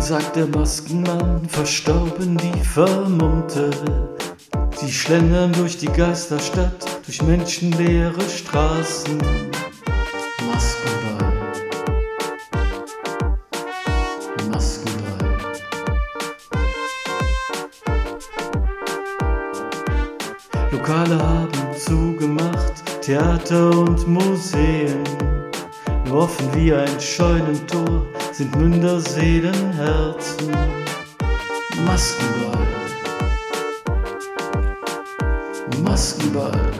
sagt der Maskenmann, verstorben die Vermummte. Sie schlendern durch die Geisterstadt, durch menschenleere Straßen. Maskenball. Maskenball. Lokale haben zugemacht, Theater und Museen. Nur offen wie ein Scheunentor sind Münder, Seelen, Herzen. Maskenball. Maskenball.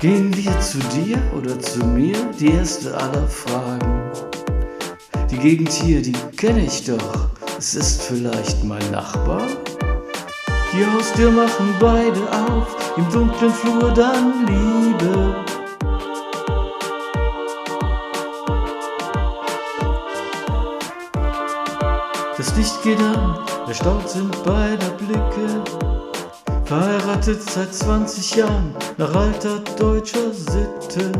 Gehen wir zu dir oder zu mir? Die erste aller Fragen. Die Gegend hier, die kenne ich doch. Es ist vielleicht mein Nachbar? Die Haustür machen beide auf, im dunklen Flur dann Liebe. Das Licht geht an, erstaunt sind beider Blicke. Verheiratet seit 20 Jahren, nach alter deutscher Sitte.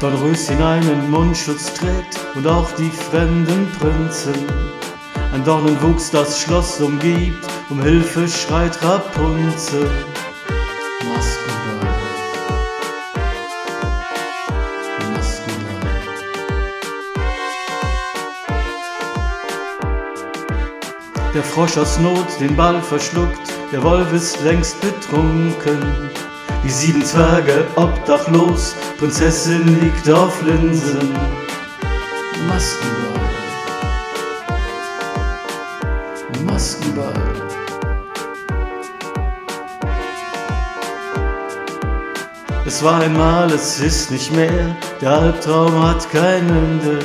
Dornröschen einen Mundschutz trägt und auch die fremden Prinzen. Ein Dornenwuchs das Schloss umgibt, um Hilfe schreit Rapunzel. Maskenball. Der Frosch aus Not den Ball verschluckt, der Wolf ist längst betrunken. Die sieben Zwerge obdachlos, Prinzessin liegt auf Linsen. Maskenball. Maskenball. Es war einmal, es ist nicht mehr, der Albtraum hat kein Ende.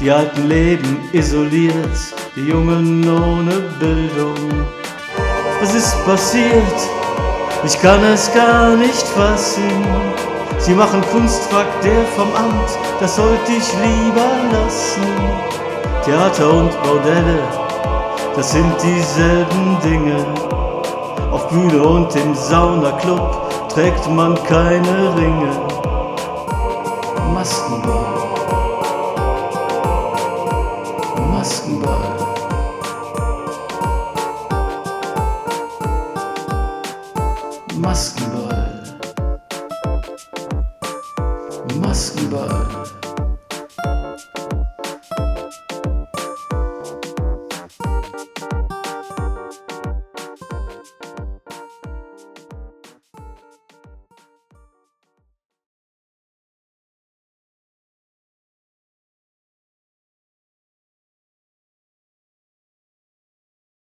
Die Alten leben isoliert, die Jungen ohne Bildung. Was ist passiert? Ich kann es gar nicht fassen. Sie machen Kunst, fragt der vom Amt, das sollte ich lieber lassen. Theater und Bordelle, das sind dieselben Dinge. Auf Bühne und im Saunaclub trägt man keine Ringe. Maskenball. Maskenball. Maskenball. Maskenball.